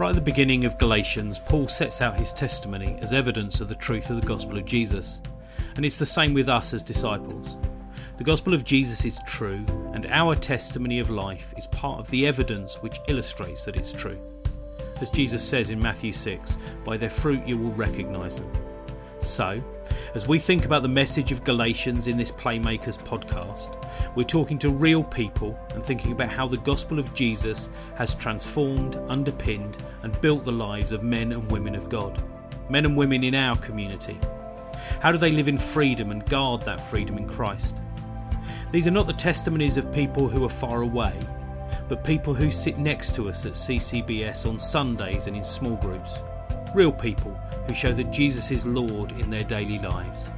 Right at the beginning of Galatians, Paul sets out his testimony as evidence of the truth of the gospel of Jesus. And it's the same with us as disciples. The gospel of Jesus is true, and our testimony of life is part of the evidence which illustrates that it's true. As Jesus says in Matthew 6, by their fruit you will recognise them. So, as we think about the message of Galatians in this Playmakers podcast, we're talking to real people and thinking about how the gospel of Jesus has transformed, underpinned, and built the lives of men and women of God, men and women in our community. How do they live in freedom and guard that freedom in Christ? These are not the testimonies of people who are far away, but people who sit next to us at CCBS on Sundays and in small groups. Real people who show that Jesus is Lord in their daily lives.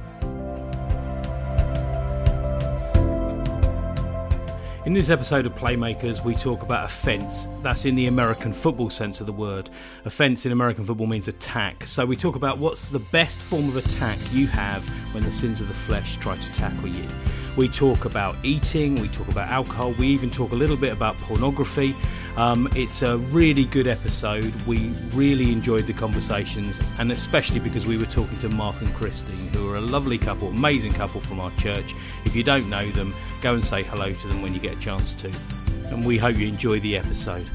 In this episode of Playmakers, we talk about offence. That's in the American football sense of the word. Offence in American football means attack. So we talk about what's the best form of attack you have when the sins of the flesh try to tackle you. We talk about eating, we talk about alcohol, we even talk a little bit about pornography. Um, it's a really good episode. We really enjoyed the conversations, and especially because we were talking to Mark and Christine, who are a lovely couple, amazing couple from our church. If you don't know them, go and say hello to them when you get a chance to. And we hope you enjoy the episode.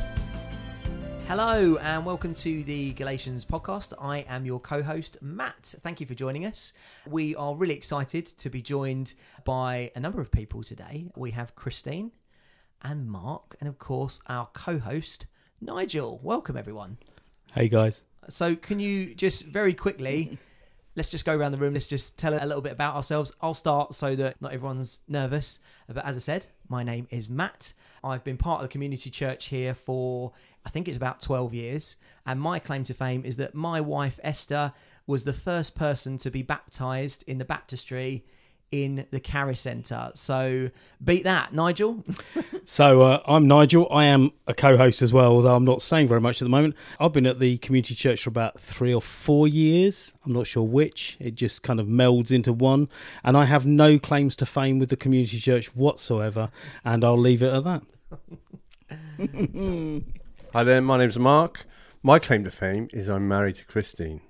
Hello and welcome to the Galatians podcast. I am your co host, Matt. Thank you for joining us. We are really excited to be joined by a number of people today. We have Christine and Mark, and of course, our co host, Nigel. Welcome, everyone. Hey, guys. So, can you just very quickly. Let's just go around the room. Let's just tell a little bit about ourselves. I'll start so that not everyone's nervous. Uh, but as I said, my name is Matt. I've been part of the community church here for I think it's about 12 years. And my claim to fame is that my wife, Esther, was the first person to be baptized in the baptistry in the Caris Centre. So beat that, Nigel. so uh, I'm Nigel. I am a co-host as well, although I'm not saying very much at the moment. I've been at the community church for about three or four years. I'm not sure which. It just kind of melds into one, and I have no claims to fame with the community church whatsoever. And I'll leave it at that. Hi there, my name's Mark. My claim to fame is I'm married to Christine.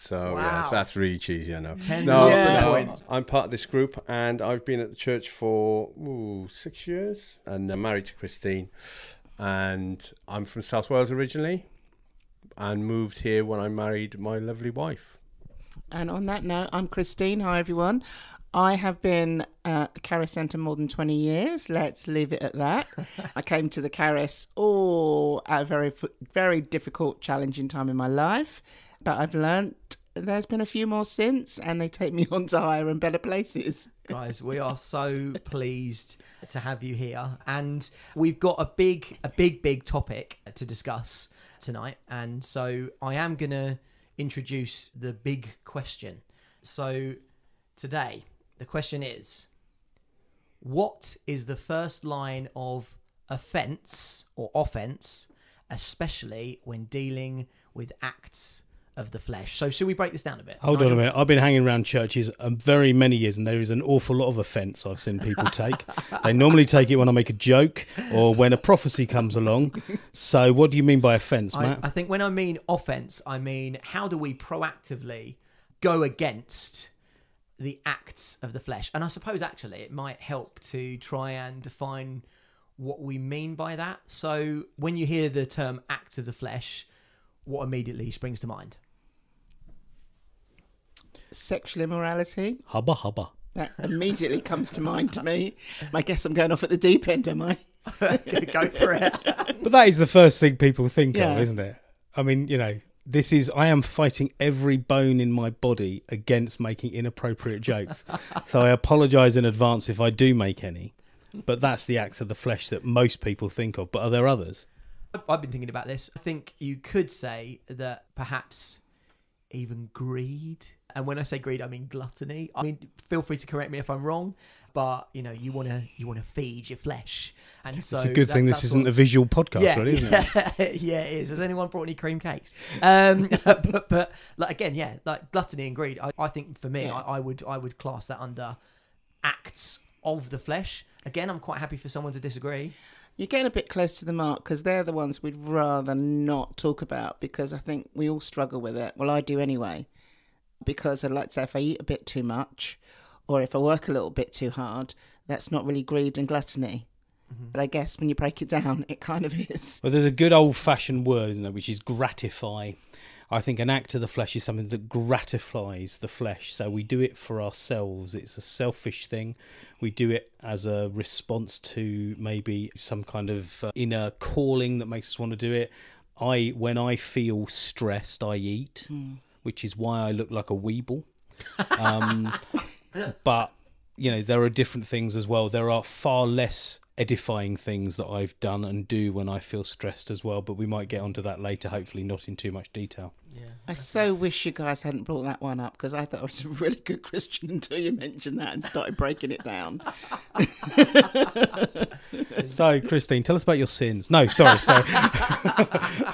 So wow. yeah, that's really cheesy, I know. Ten no, yeah. no, I'm part of this group, and I've been at the church for ooh, six years, and I'm married to Christine. And I'm from South Wales originally, and moved here when I married my lovely wife. And on that note, I'm Christine. Hi everyone. I have been at the Caris Centre more than 20 years. Let's leave it at that. I came to the Caris oh, at a very, very difficult, challenging time in my life. But I've learnt there's been a few more since, and they take me on to higher and better places. Guys, we are so pleased to have you here. And we've got a big, a big, big topic to discuss tonight. And so I am going to introduce the big question. So today, the question is what is the first line of offence or offence, especially when dealing with acts of the flesh. So, should we break this down a bit? Hold Nigel? on a minute. I've been hanging around churches um, very many years, and there is an awful lot of offence I've seen people take. they normally take it when I make a joke or when a prophecy comes along. So, what do you mean by offence, Matt? I, I think when I mean offence, I mean how do we proactively go against the acts of the flesh. And I suppose actually it might help to try and define what we mean by that. So when you hear the term acts of the flesh, what immediately springs to mind? Sexual immorality. Hubba hubba. That immediately comes to mind to me. I guess I'm going off at the deep end, am I? Go for it. but that is the first thing people think yeah. of, isn't it? I mean, you know, this is I am fighting every bone in my body against making inappropriate jokes. so I apologize in advance if I do make any. But that's the acts of the flesh that most people think of. But are there others? I've been thinking about this. I think you could say that perhaps even greed. And when I say greed, I mean gluttony. I mean, feel free to correct me if I'm wrong but you know you want to you want to feed your flesh and so it's a good that, thing this isn't a visual podcast yeah, really isn't yeah, it yeah it is has anyone brought any cream cakes um but, but like again yeah like gluttony and greed i, I think for me yeah. I, I would i would class that under acts of the flesh again i'm quite happy for someone to disagree You're getting a bit close to the mark because they're the ones we'd rather not talk about because I think we all struggle with it. Well, I do anyway. Because I'd like to say if I eat a bit too much or if I work a little bit too hard, that's not really greed and gluttony. Mm-hmm. But I guess when you break it down, it kind of is. Well, there's a good old fashioned word, isn't there, which is gratify. I think an act of the flesh is something that gratifies the flesh. So we do it for ourselves. It's a selfish thing. We do it as a response to maybe some kind of uh, inner calling that makes us want to do it. I, when I feel stressed, I eat, hmm. Which is why I look like a weeble. Um, but you know there are different things as well there are far less edifying things that i've done and do when i feel stressed as well but we might get onto that later hopefully not in too much detail Yeah. I so wish you guys hadn't brought that one up because I thought I was a really good Christian until you mentioned that and started breaking it down. so christine tell us about your sins no sorry so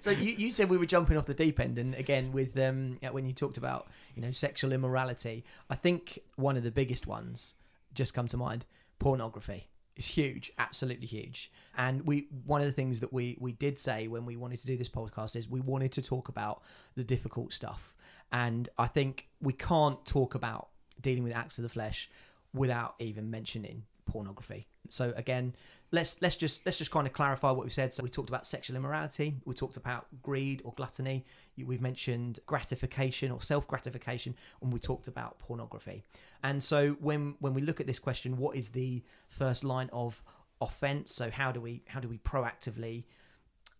So you, you said we were jumping off the deep end, and again with um when you talked about you know sexual immorality, I think one of the biggest ones just come to mind. Pornography is huge, absolutely huge. And we one of the things that we we did say when we wanted to do this podcast is we wanted to talk about the difficult stuff, and I think we can't talk about dealing with acts of the flesh without even mentioning pornography. So again, let's let's just let's just kind of clarify what we've said. So we talked about sexual immorality, we talked about greed or gluttony, we've mentioned gratification or self gratification, and we talked about pornography. And so when when we look at this question, what is the first line of offense? So how do we how do we proactively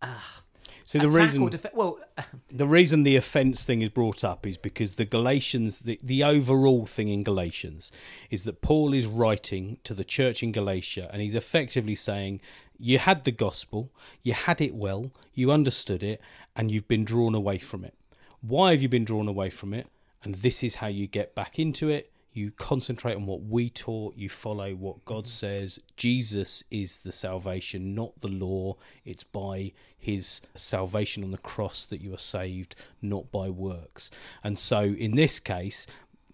ah, so the reason defend? Well, the reason the offence thing is brought up is because the Galatians, the, the overall thing in Galatians is that Paul is writing to the church in Galatia and he's effectively saying, You had the gospel, you had it well, you understood it, and you've been drawn away from it. Why have you been drawn away from it? And this is how you get back into it. You concentrate on what we taught, you follow what God mm-hmm. says. Jesus is the salvation, not the law. It's by his salvation on the cross that you are saved, not by works. And so in this case,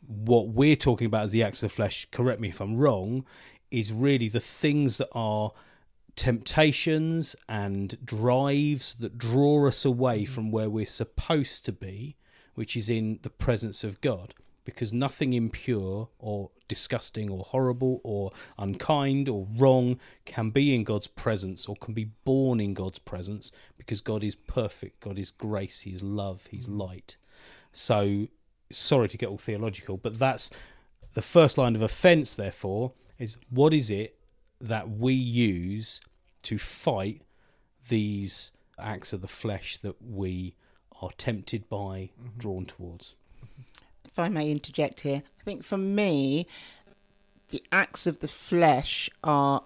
what we're talking about as the acts of the flesh, correct me if I'm wrong, is really the things that are temptations and drives that draw us away mm-hmm. from where we're supposed to be, which is in the presence of God. Because nothing impure or disgusting or horrible or unkind or wrong can be in God's presence or can be born in God's presence because God is perfect, God is grace, He is love, He's mm. light. So, sorry to get all theological, but that's the first line of offense, therefore, is what is it that we use to fight these acts of the flesh that we are tempted by, mm-hmm. drawn towards? If I may interject here, I think for me, the acts of the flesh are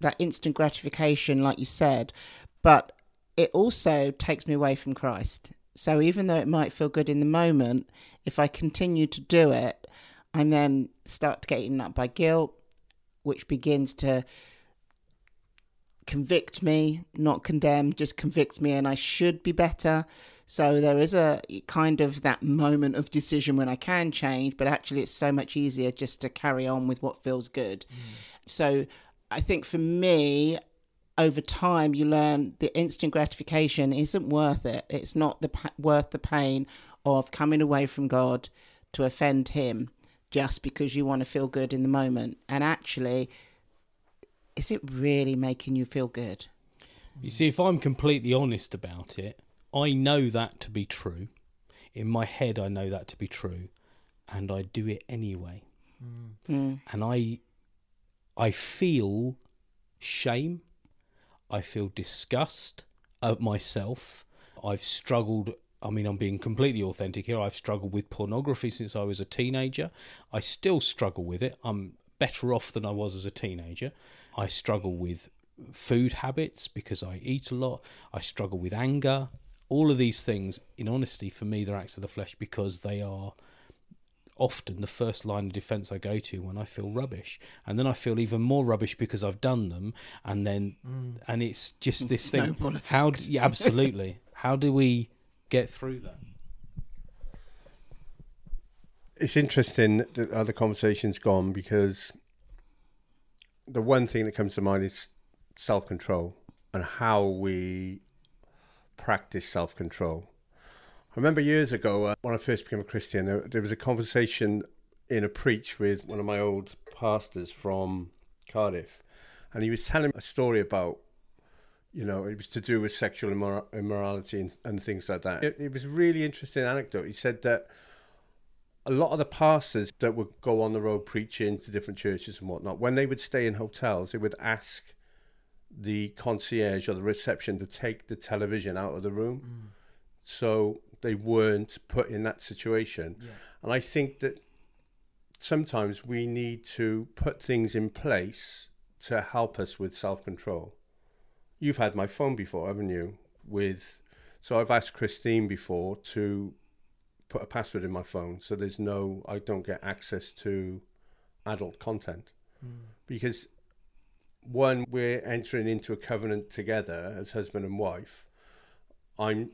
that instant gratification, like you said, but it also takes me away from Christ. So even though it might feel good in the moment, if I continue to do it, I then start to get eaten up by guilt, which begins to convict me, not condemn, just convict me, and I should be better. So there is a kind of that moment of decision when I can change, but actually it's so much easier just to carry on with what feels good. Mm. So I think for me, over time, you learn the instant gratification isn't worth it. It's not the worth the pain of coming away from God to offend Him just because you want to feel good in the moment. And actually, is it really making you feel good? You see, if I'm completely honest about it, I know that to be true. In my head, I know that to be true, and I do it anyway. Mm. And I, I feel shame. I feel disgust at myself. I've struggled. I mean, I'm being completely authentic here. I've struggled with pornography since I was a teenager. I still struggle with it. I'm better off than I was as a teenager. I struggle with food habits because I eat a lot. I struggle with anger. All of these things, in honesty, for me, they're acts of the flesh because they are often the first line of defense I go to when I feel rubbish. And then I feel even more rubbish because I've done them. And then, mm. and it's just this thing. Snowball How, d- yeah, absolutely. How do we get through that? it's interesting that how the conversation's gone because the one thing that comes to mind is self control and how we practice self control. I remember years ago uh, when I first became a Christian, there, there was a conversation in a preach with one of my old pastors from Cardiff, and he was telling a story about, you know, it was to do with sexual immor- immorality and, and things like that. It, it was really interesting anecdote. He said that a lot of the pastors that would go on the road preaching to different churches and whatnot, when they would stay in hotels, they would ask the concierge or the reception to take the television out of the room. Mm. So they weren't put in that situation. Yeah. And I think that sometimes we need to put things in place to help us with self control. You've had my phone before, haven't you? With so I've asked Christine before to put a password in my phone so there's no I don't get access to adult content. Mm. Because one, we're entering into a covenant together as husband and wife. I'm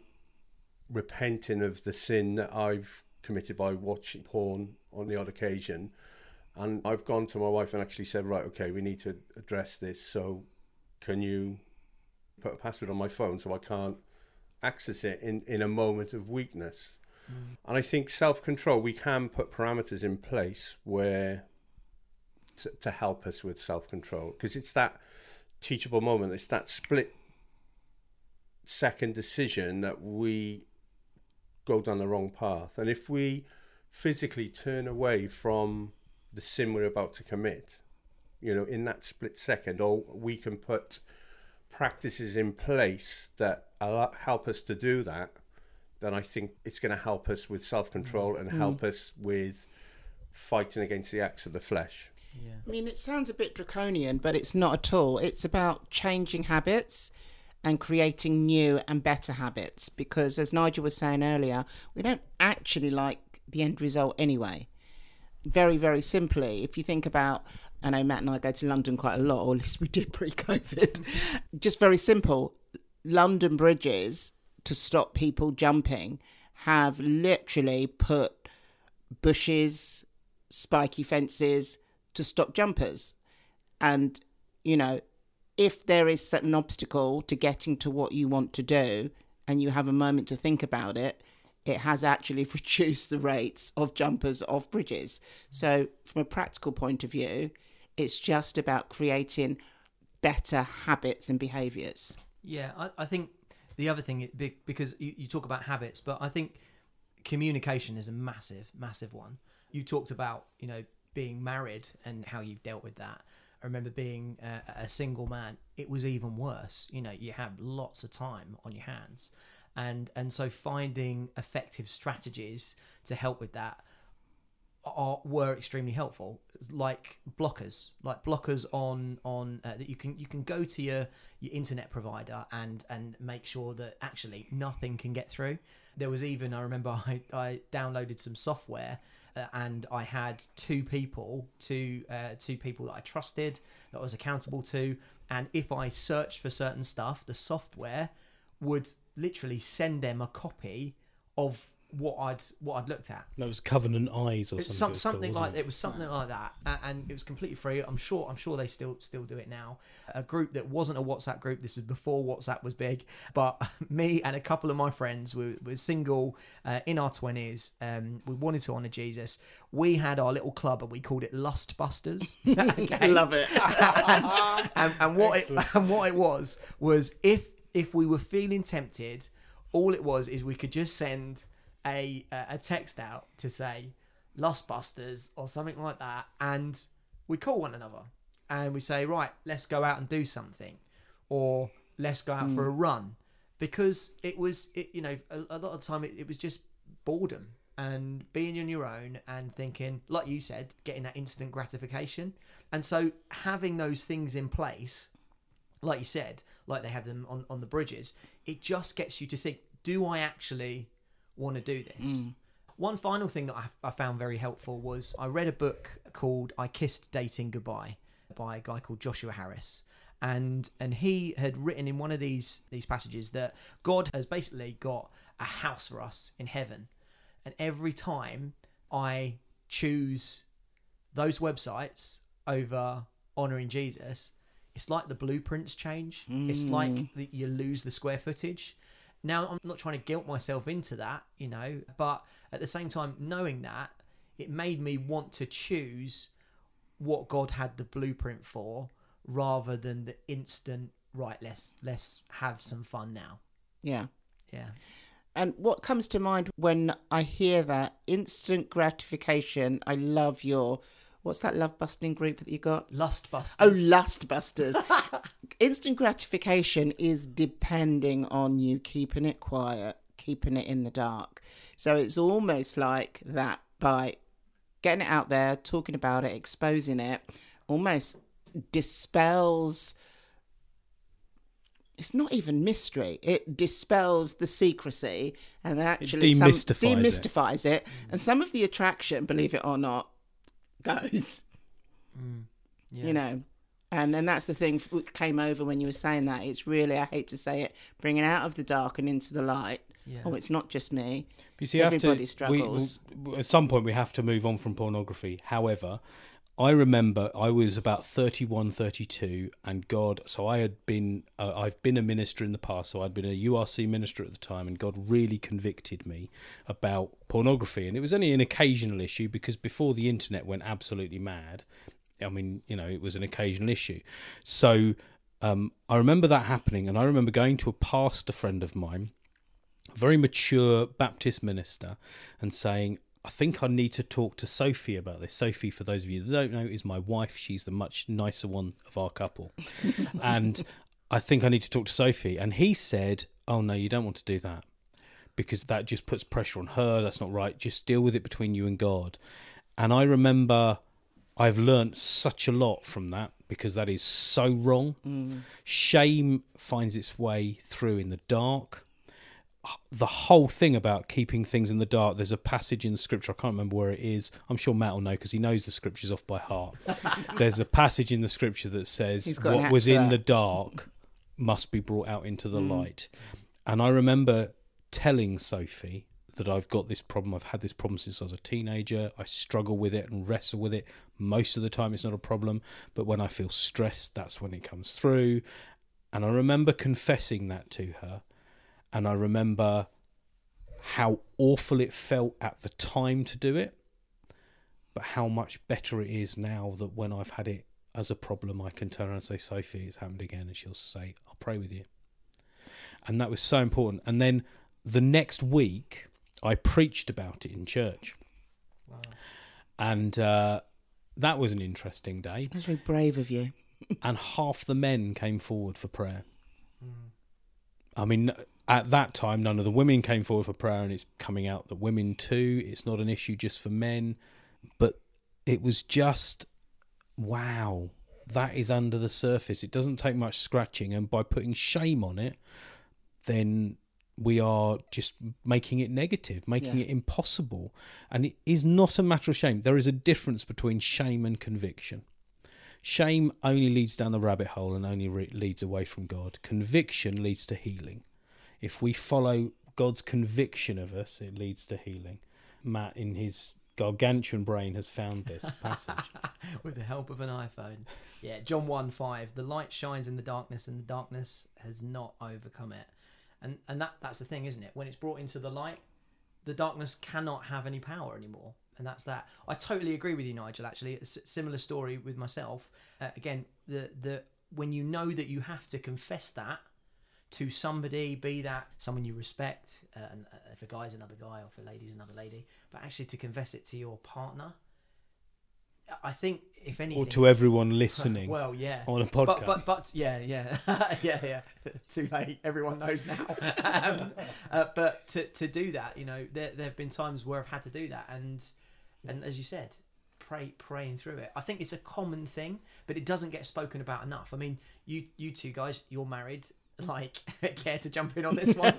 repenting of the sin that I've committed by watching porn on the odd occasion. And I've gone to my wife and actually said, right, okay, we need to address this. So can you put a password on my phone so I can't access it in, in a moment of weakness? Mm. And I think self control, we can put parameters in place where to, to help us with self control because it's that teachable moment, it's that split second decision that we go down the wrong path. And if we physically turn away from the sin we're about to commit, you know, in that split second, or we can put practices in place that help us to do that, then I think it's going to help us with self control mm. and mm. help us with fighting against the acts of the flesh. Yeah. I mean, it sounds a bit draconian, but it's not at all. It's about changing habits and creating new and better habits because, as Nigel was saying earlier, we don't actually like the end result anyway. Very, very simply, if you think about, I know Matt and I go to London quite a lot, or at least we did pre COVID. Just very simple London bridges to stop people jumping have literally put bushes, spiky fences, to stop jumpers. And, you know, if there is an obstacle to getting to what you want to do and you have a moment to think about it, it has actually reduced the rates of jumpers off bridges. So, from a practical point of view, it's just about creating better habits and behaviors. Yeah, I, I think the other thing, be- because you, you talk about habits, but I think communication is a massive, massive one. You talked about, you know, being married and how you've dealt with that. I remember being a, a single man. It was even worse. You know, you have lots of time on your hands, and and so finding effective strategies to help with that are were extremely helpful like blockers like blockers on on uh, that you can you can go to your your internet provider and and make sure that actually nothing can get through there was even i remember i, I downloaded some software uh, and i had two people two uh, two people that i trusted that I was accountable to. And if i searched for certain stuff the software would literally send them a copy of what I'd what I'd looked at. That was Covenant Eyes or something. some, something called, like wasn't it was something like that, and it was completely free. I'm sure I'm sure they still still do it now. A group that wasn't a WhatsApp group. This was before WhatsApp was big, but me and a couple of my friends were, were single uh, in our twenties. Um, we wanted to honor Jesus. We had our little club and we called it Lust Busters. Okay? Love it. and, and, and what it, and what it was was if if we were feeling tempted, all it was is we could just send a a text out to say Lust Busters or something like that, and we call one another and we say right, let's go out and do something, or let's go out hmm. for a run, because it was it you know a, a lot of the time it, it was just boredom and being on your own and thinking like you said getting that instant gratification. And so having those things in place like you said, like they have them on, on the bridges, it just gets you to think, do I actually want to do this? Mm. One final thing that I, I found very helpful was I read a book called I Kissed Dating Goodbye by a guy called Joshua Harris. And and he had written in one of these these passages that God has basically got a house for us in heaven. And every time I choose those websites over honoring Jesus, it's like the blueprints change. It's like mm. that you lose the square footage. Now I'm not trying to guilt myself into that, you know, but at the same time, knowing that, it made me want to choose what God had the blueprint for, rather than the instant right. Let's let's have some fun now. Yeah. Yeah. And what comes to mind when I hear that instant gratification? I love your what's that love busting group that you got? Lust busters. Oh, lust busters. instant gratification is depending on you keeping it quiet, keeping it in the dark. So it's almost like that by getting it out there, talking about it, exposing it, almost dispels it's not even mystery. It dispels the secrecy and actually some- demystifies it. demystifies it. Mm. And some of the attraction, believe it or not, goes. Mm. Yeah. You know, and and that's the thing that came over when you were saying that. It's really, I hate to say it, bringing out of the dark and into the light. Yeah. Oh, it's not just me. You see, Everybody to, struggles. We, at some point, we have to move on from pornography. However, I remember I was about 31, 32, and God. So I had been, uh, I've been a minister in the past. So I'd been a URC minister at the time, and God really convicted me about pornography. And it was only an occasional issue because before the internet went absolutely mad, I mean, you know, it was an occasional issue. So um, I remember that happening, and I remember going to a pastor friend of mine very mature Baptist minister and saying, I think I need to talk to Sophie about this. Sophie, for those of you that don't know, is my wife. She's the much nicer one of our couple. and I think I need to talk to Sophie. And he said, Oh, no, you don't want to do that because that just puts pressure on her. That's not right. Just deal with it between you and God. And I remember I've learnt such a lot from that because that is so wrong. Shame finds its way through in the dark. The whole thing about keeping things in the dark there's a passage in the scripture i can't remember where it is. I'm sure matt will know because he knows the scriptures off by heart. There's a passage in the scripture that says He's got an what was in the dark must be brought out into Mm. the light. And i remember telling sophie that i've got this problem i've had this problem since i was a teenager i struggle with it and wrestle with it most of the time it's not a problem but when i feel stressed that's when it comes through and i remember confessing that to her and I remember how awful it felt at the time to do it, but how much better it is now that when I've had it as a problem, I can turn around and say, Sophie, it's happened again. And she'll say, I'll pray with you. And that was so important. And then the next week, I preached about it in church. And uh, that was an interesting day. That's very brave of you. and half the men came forward for prayer. I mean, at that time, none of the women came forward for prayer, and it's coming out that women too. It's not an issue just for men, but it was just wow. That is under the surface. It doesn't take much scratching, and by putting shame on it, then we are just making it negative, making Yeah. it impossible. And it is not a matter of shame. There is a difference between shame and conviction. Shame only leads down the rabbit hole and only re- leads away from God. Conviction leads to healing. If we follow God's conviction of us, it leads to healing. Matt, in his gargantuan brain, has found this passage. with the help of an iPhone. Yeah, John 1 5. The light shines in the darkness, and the darkness has not overcome it. And and that that's the thing, isn't it? When it's brought into the light, the darkness cannot have any power anymore. And that's that. I totally agree with you, Nigel. Actually, similar story with myself. Uh, again, the the when you know that you have to confess that to somebody, be that someone you respect, uh, and uh, if a guy's another guy or if a lady's another lady, but actually to confess it to your partner. I think if anything, or to everyone listening well, yeah. on a podcast. but but yeah yeah yeah yeah too late everyone knows now um, uh, but to, to do that you know there, there have been times where I've had to do that and and as you said pray praying through it I think it's a common thing but it doesn't get spoken about enough I mean you you two guys you're married like care to jump in on this one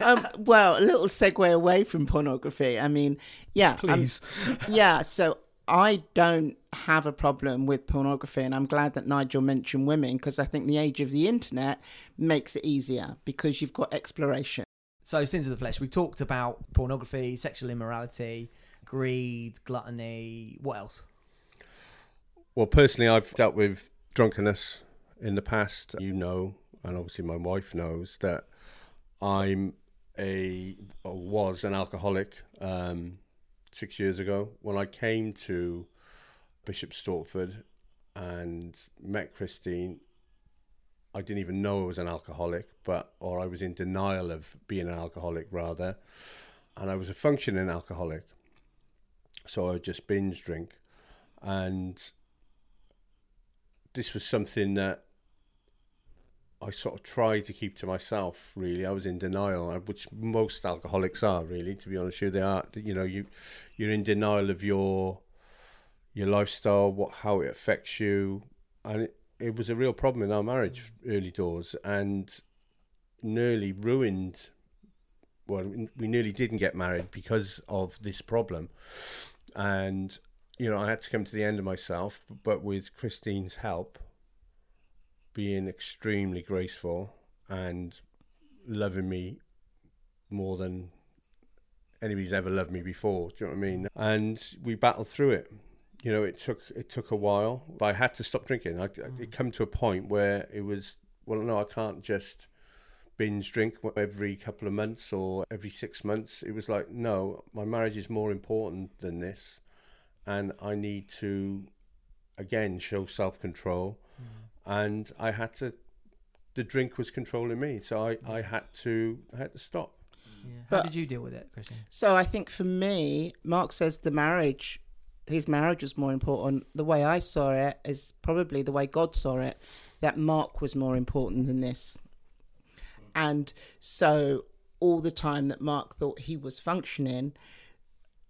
um, well, a little segue away from pornography. I mean, yeah, I'm- Please. yeah. So I don't have a problem with pornography, and I'm glad that Nigel mentioned women because I think the age of the internet makes it easier because you've got exploration. So, sins of the flesh. We talked about pornography, sexual immorality, greed, gluttony. What else? Well, personally, I've dealt with drunkenness in the past, you know, and obviously my wife knows that I'm a was an alcoholic um, six years ago when I came to Bishop Stortford and met Christine. I didn't even know I was an alcoholic, but or I was in denial of being an alcoholic rather, and I was a functioning alcoholic. So I would just binge drink, and this was something that I sort of tried to keep to myself. Really, I was in denial, uh, which most alcoholics are. Really, to be honest, you they are. You know, you you're in denial of your your lifestyle, what how it affects you, and it, it was a real problem in our marriage early doors, and nearly ruined. Well, we nearly didn't get married because of this problem, and you know I had to come to the end of myself. But with Christine's help, being extremely graceful and loving me more than anybody's ever loved me before. Do you know what I mean? And we battled through it. You know, it took it took a while, but I had to stop drinking. I, it mm. come to a point where it was well, no, I can't just binge drink every couple of months or every six months. It was like, no, my marriage is more important than this, and I need to again show self control mm. And I had to. The drink was controlling me, so I, I had to I had to stop. Yeah. How But- did you deal with it, Christine? So I think for me, Mark says the marriage, his marriage was more important. The way I saw it is probably the way God saw it, that Mark was more important than this. And so all the time that Mark thought he was functioning,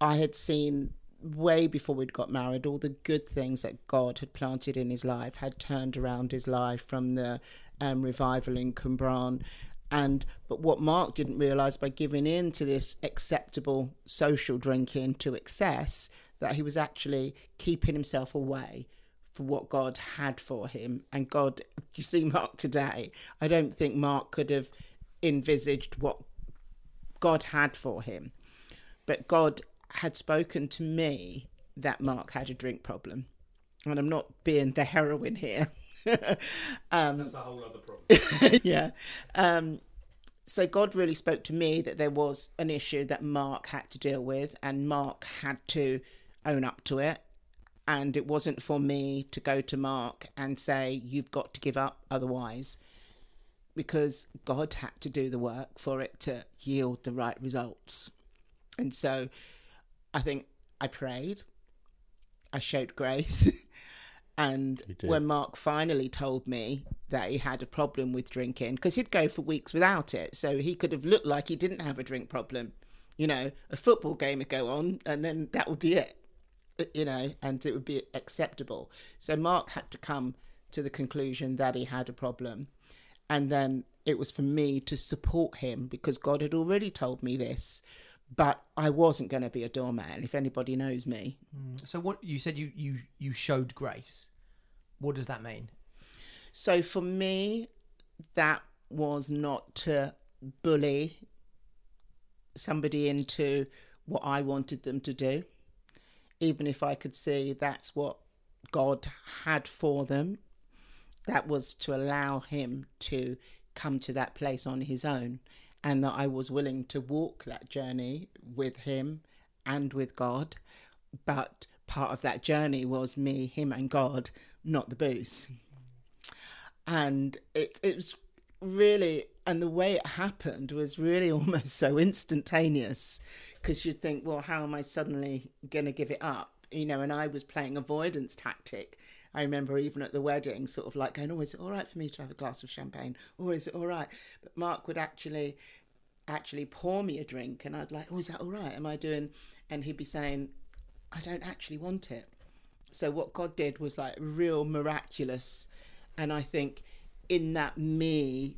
I had seen way before we'd got married all the good things that God had planted in his life, had turned around his life from the um, revival in Cwmbran. And but what Mark didn't realise by giving in to this acceptable social drinking to excess, that he was actually keeping himself away for what God had for him. And God, you see Mark today, I don't think Mark could have envisaged what God had for him. But God had spoken to me that Mark had a drink problem. And I'm not being the heroine here. um, That's a whole other problem. yeah. Um, so God really spoke to me that there was an issue that Mark had to deal with, and Mark had to own up to it. And it wasn't for me to go to Mark and say, You've got to give up otherwise, because God had to do the work for it to yield the right results. And so I think I prayed, I showed grace. And when Mark finally told me that he had a problem with drinking, because he'd go for weeks without it, so he could have looked like he didn't have a drink problem. You know, a football game would go on, and then that would be it. Uh, You know, and it would be acceptable. So Mark had to come to the conclusion that he had a problem, and then it was for me to support him because God had already told me this, but I wasn't going to be a doormat. If anybody knows me, mm. So what you said you you you showed grace. What does that mean? So for me, that was not to bully somebody into what I wanted them to do, even if I could see that's what God had for them. That was to allow him to come to that place on his own, and that I was willing to walk that journey with him and with God. But part of that journey was me, him, and God, not the booze. And it it was really and the way it happened was really almost so instantaneous because you think well how am i suddenly going to give it up? You know and i was playing avoidance tactic. I remember even at the wedding sort of like going oh is it all right for me to have a glass of champagne? Or is it all right? But mark would actually actually pour me a drink and i'd like oh is that all right am i doing and he'd be saying i don't actually want it so what God did was like real miraculous, and I think in that me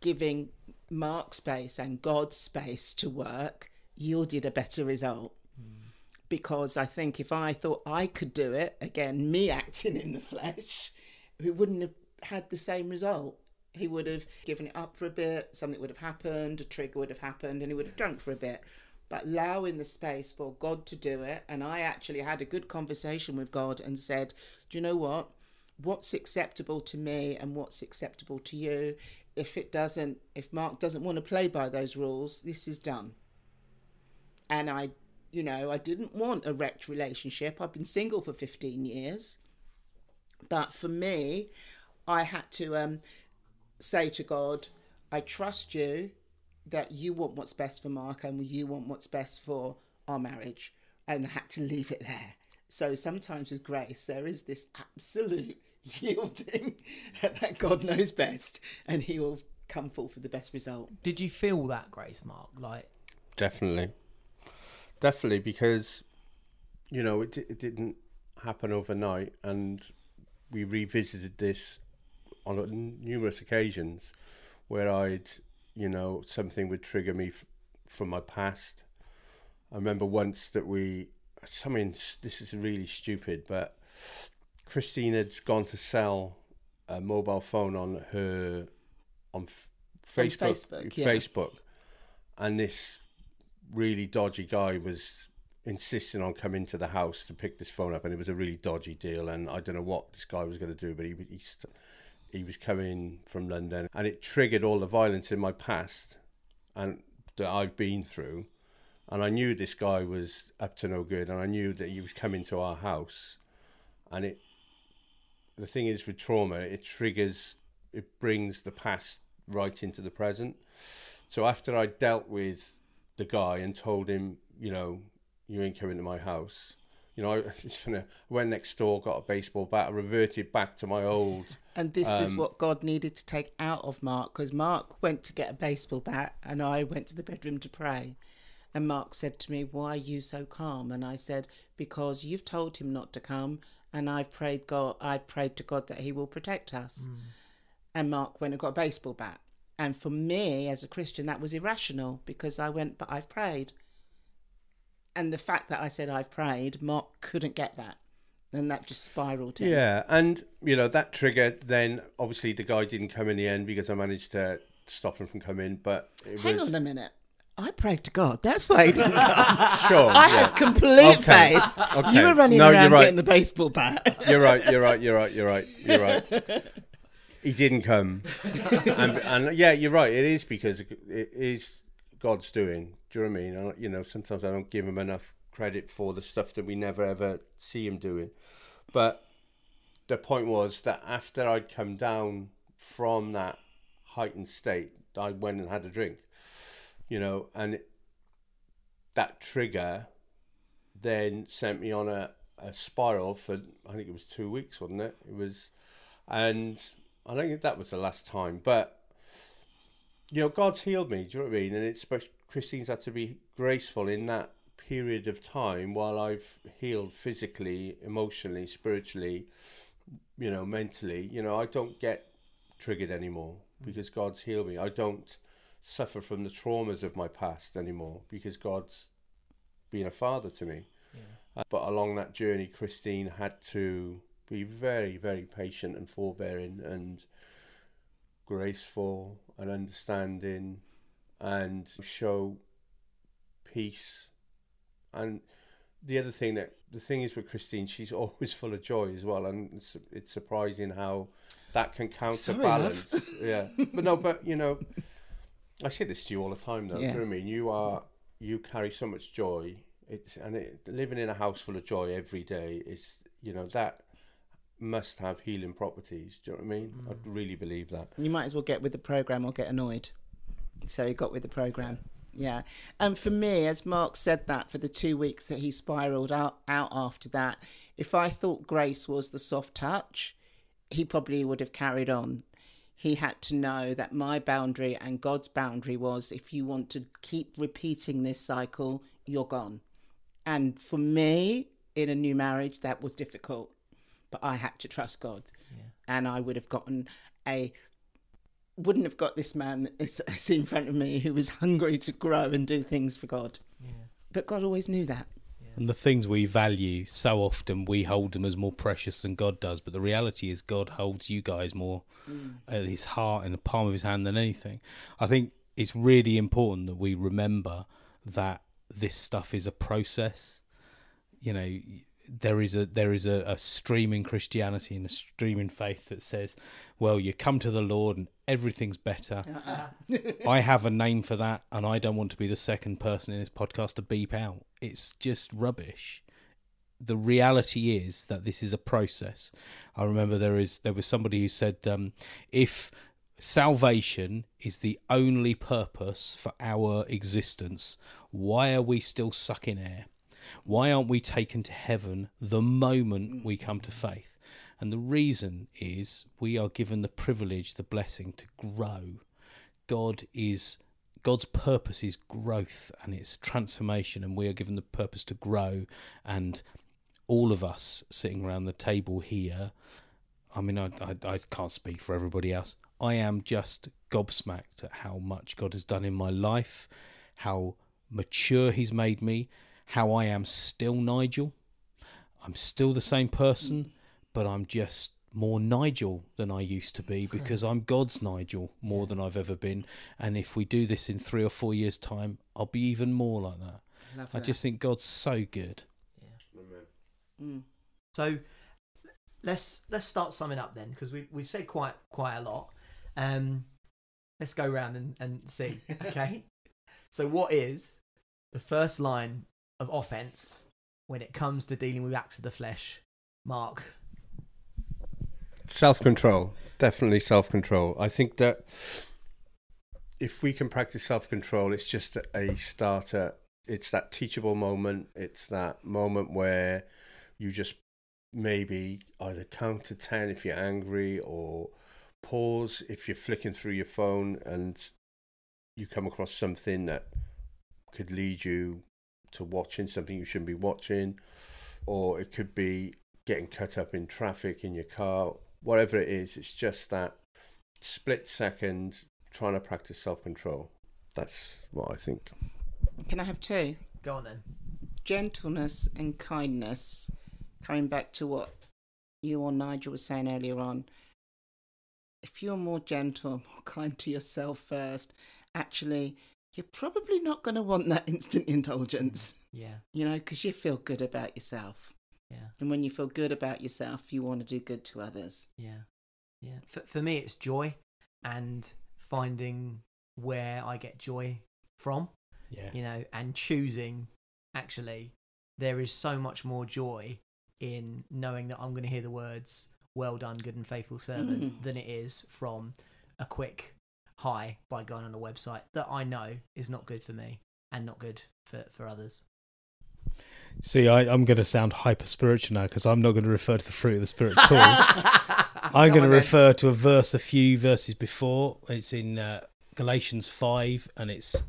giving Mark space and God space to work yielded a better result. Hmm. Because I think if I thought I could do it, again, me acting in the flesh, we wouldn't have had the same result. He would have given it up for a bit, something would have happened, a trigger would have happened, and he would have drunk for a bit but allowing the space for God to do it. And I actually had a good conversation with God and said, Do you know what? what's acceptable to me and what's acceptable to you. If it doesn't, if Mark doesn't want to play by those rules, this is done. And I, you know, I didn't want a wrecked relationship. I've been single for 15 years. But for me, I had to um, say to God, I trust you that you want what's best for Mark and you want what's best for our marriage. And I had to leave it there. So sometimes with grace, there is this absolute yielding that God knows best and he will come forth with the best result. Did you feel that grace, Mark? Like, Definitely. Definitely, because, you know, it, it didn't happen overnight. And we revisited this on numerous occasions where I'd, you know, something would trigger me f- from my past. I remember once that we, something, this is really stupid, but Christine had gone to sell a mobile phone on her, on f- On Facebook, Facebook, yeah. Facebook, and this really dodgy guy was insisting on coming to the house to pick this phone up, and it was a really dodgy deal. And I don't know what this guy was going to do, but he he, he was coming from London, and it triggered all the violence in my past and that I've been through. And I knew this guy was up to no good, and I knew that he was coming to our house, and it. The thing is with trauma, it triggers, it brings the past right into the present. So after I dealt with the guy and told him, you know, you ain't coming to my house. You know, I gonna went next door, got a baseball bat, reverted back to my old. And this is Um, what God needed to take out of Mark because Mark went to get a baseball bat and I went to the bedroom to pray. And Mark said to me, Why are you so calm? And I said, Because you've told him not to come and I've prayed God I've prayed to God that he will protect us. And Mark went and got a baseball bat. And for me as a Christian that was irrational because I went, But I've prayed. And the fact that I said I've prayed, Mark couldn't get that. And that just spiraled him. Yeah, and you know that triggered. Then obviously the guy didn't come in the end because I managed to stop him from coming. But it Hang was on a minute. I prayed to God. That's why he didn't come. sure. I yeah. had complete Okay. faith. Okay. You were running No, around right. getting the baseball bat. You're right. You're right. You're right. You're right. You're right. He didn't come, and, and yeah, you're right. It is because it is God's doing. Do you know what I mean? I, you know, sometimes I don't give him enough credit for the stuff that we never ever see him doing. But the point was that after I'd come down from that heightened state, I went and had a drink. You know, and it, that trigger then sent me on a, a spiral for I think it was two weeks, wasn't it? It was, and I don't think that was the last time. But you know, God's healed me. Do you know what I mean? And it's Christine's had to be graceful in that period of time while I've healed physically, emotionally, spiritually, you know, mentally. You know, I don't get triggered anymore because God's healed me. I don't suffer from the traumas of my past anymore because God's been a father to me. Uh, But along that journey, Christine had to be very, very patient and forbearing and graceful and understanding and show peace. And the other thing that the thing is with Christine, she's always full of joy as well, and it's, it's surprising how that can counterbalance. yeah, but no, but you know, I say this to you all the time, though. Do you know what I mean? You are you carry so much joy. It's and it, living in a house full of joy every day is you know that must have healing properties. Do you know what I mean? Mm. I really believe that. You might as well get with the program or get annoyed. So he got with the program. Yeah. And for me, as Mark said that for the two weeks that he spiraled out, out after that, if I thought grace was the soft touch, he probably would have carried on. He had to know that my boundary and God's boundary was if you want to keep repeating this cycle, you're gone. And for me, in a new marriage, that was difficult. But I had to trust God. And I would have gotten a wouldn't have got this man that is- I see in front of me who was hungry to grow and do things for God. But God always knew that. And the things we value so often, we hold them as more precious than God does. But the reality is, God holds you guys more mm. at His heart in the palm of His hand than anything. I think it's really important that we remember that this stuff is a process. You know, there is a there is a, a stream in Christianity and a stream in faith that says, well, you come to the Lord and everything's better. I have a name for that, and I don't want to be the second person in this podcast to beep out. It's just rubbish. The reality is that this is a process. I remember there is there was somebody who said, um, if salvation is the only purpose for our existence, why are we still sucking air? Why aren't we taken to heaven the moment we come to faith? And the reason is we are given the privilege, the blessing to grow. God is God's purpose is growth and it's transformation, and we are given the purpose to grow. And all of us sitting around the table here, I mean, I, I, I can't speak for everybody else. I am just gobsmacked at how much God has done in my life, how mature He's made me, how I am still Nigel. I'm still the same person, but I'm just more Nigel than I used to be because I'm God's Nigel more than I've ever been. And if we do this in three or four years' time, I'll be even more like that. Love I that. just think God's so good. Mm. So let's let's start summing up then because we we've said quite quite a lot. Um, let's go around and, and see. Okay. so what is the first line of offense when it comes to dealing with acts of the flesh? Mark. Self control, definitely self control. I think that if we can practice self control, it's just a starter. It's that teachable moment. It's that moment where you just maybe either count to 10 if you're angry or pause if you're flicking through your phone and you come across something that could lead you to watching something you shouldn't be watching or it could be getting cut up in traffic in your car whatever it is it's just that split second trying to practice self-control that's what i think Can I have two? Go on then. Gentleness and kindness. Coming back to what you or Nigel was saying earlier on. If you're more gentle, more kind to yourself first, actually, you're probably not going to want that instant indulgence, Yeah. you know, because you feel good about yourself. Yeah. And when you feel good about yourself, you want to do good to others. Yeah. Yeah. For, for me, it's joy and finding where I get joy from. Yeah. you know, and choosing actually there is so much more joy in knowing that I'm going to hear the words well done good and faithful servant Mm. than it is from a quick high by going on a website that I know is not good for me and not good for, for others. See, I, I'm going to sound hyper spiritual now because I'm not going to refer to the fruit of the Spirit at all. I'm going to refer to a verse a few verses before. It's in uh, Galatians 5 and it's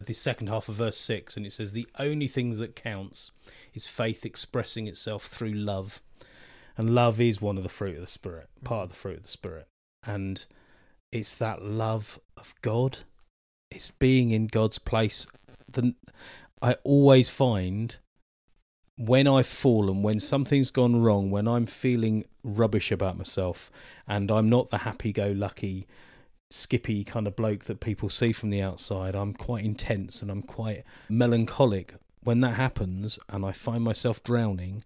the second half of verse 6 and it says the only thing that counts is faith expressing itself through love. And love is one of the fruit of the spirit, part of the fruit of the spirit. And it's that love of God. It's being in God's place. The, I always find when I've fallen, when something's gone wrong, when I'm feeling rubbish about myself, and I'm not the happy go lucky, skippy kind of bloke that people see from the outside, I'm quite intense and I'm quite melancholic. When that happens and I find myself drowning,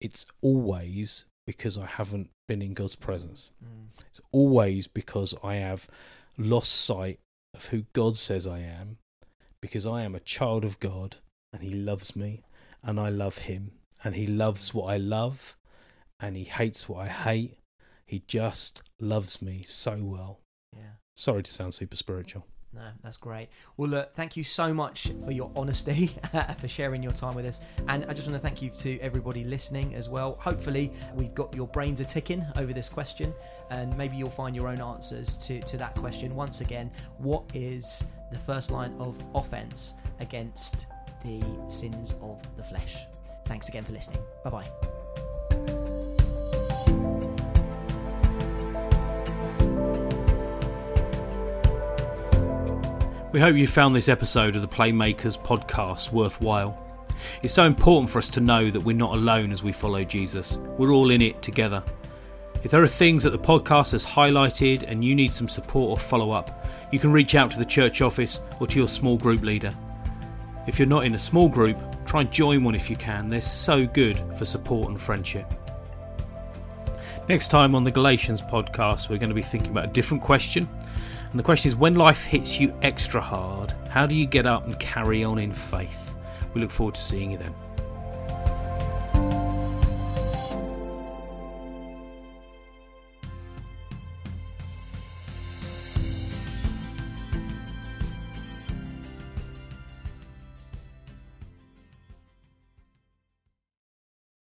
it's always because I haven't been in God's presence. Mm. It's always because I have lost sight of who God says I am, because I am a child of God and He loves me and I love Him and He loves what I love and He hates what I hate. He just loves me so well. Yeah. Sorry to sound super spiritual. No, that's great. Well, look, thank you so much for your honesty, for sharing your time with us. And I just want to thank you to everybody listening as well. Hopefully, we've got your brains a ticking over this question, and maybe you'll find your own answers to, to that question. Once again, what is the first line of offense against the sins of the flesh? Thanks again for listening. Bye bye. We hope you found this episode of the Playmakers podcast worthwhile. It's so important for us to know that we're not alone as we follow Jesus. We're all in it together. If there are things that the podcast has highlighted and you need some support or follow up, you can reach out to the church office or to your small group leader. If you're not in a small group, Try and join one if you can, they're so good for support and friendship. Next time on the Galatians podcast, we're going to be thinking about a different question. And the question is when life hits you extra hard, how do you get up and carry on in faith? We look forward to seeing you then.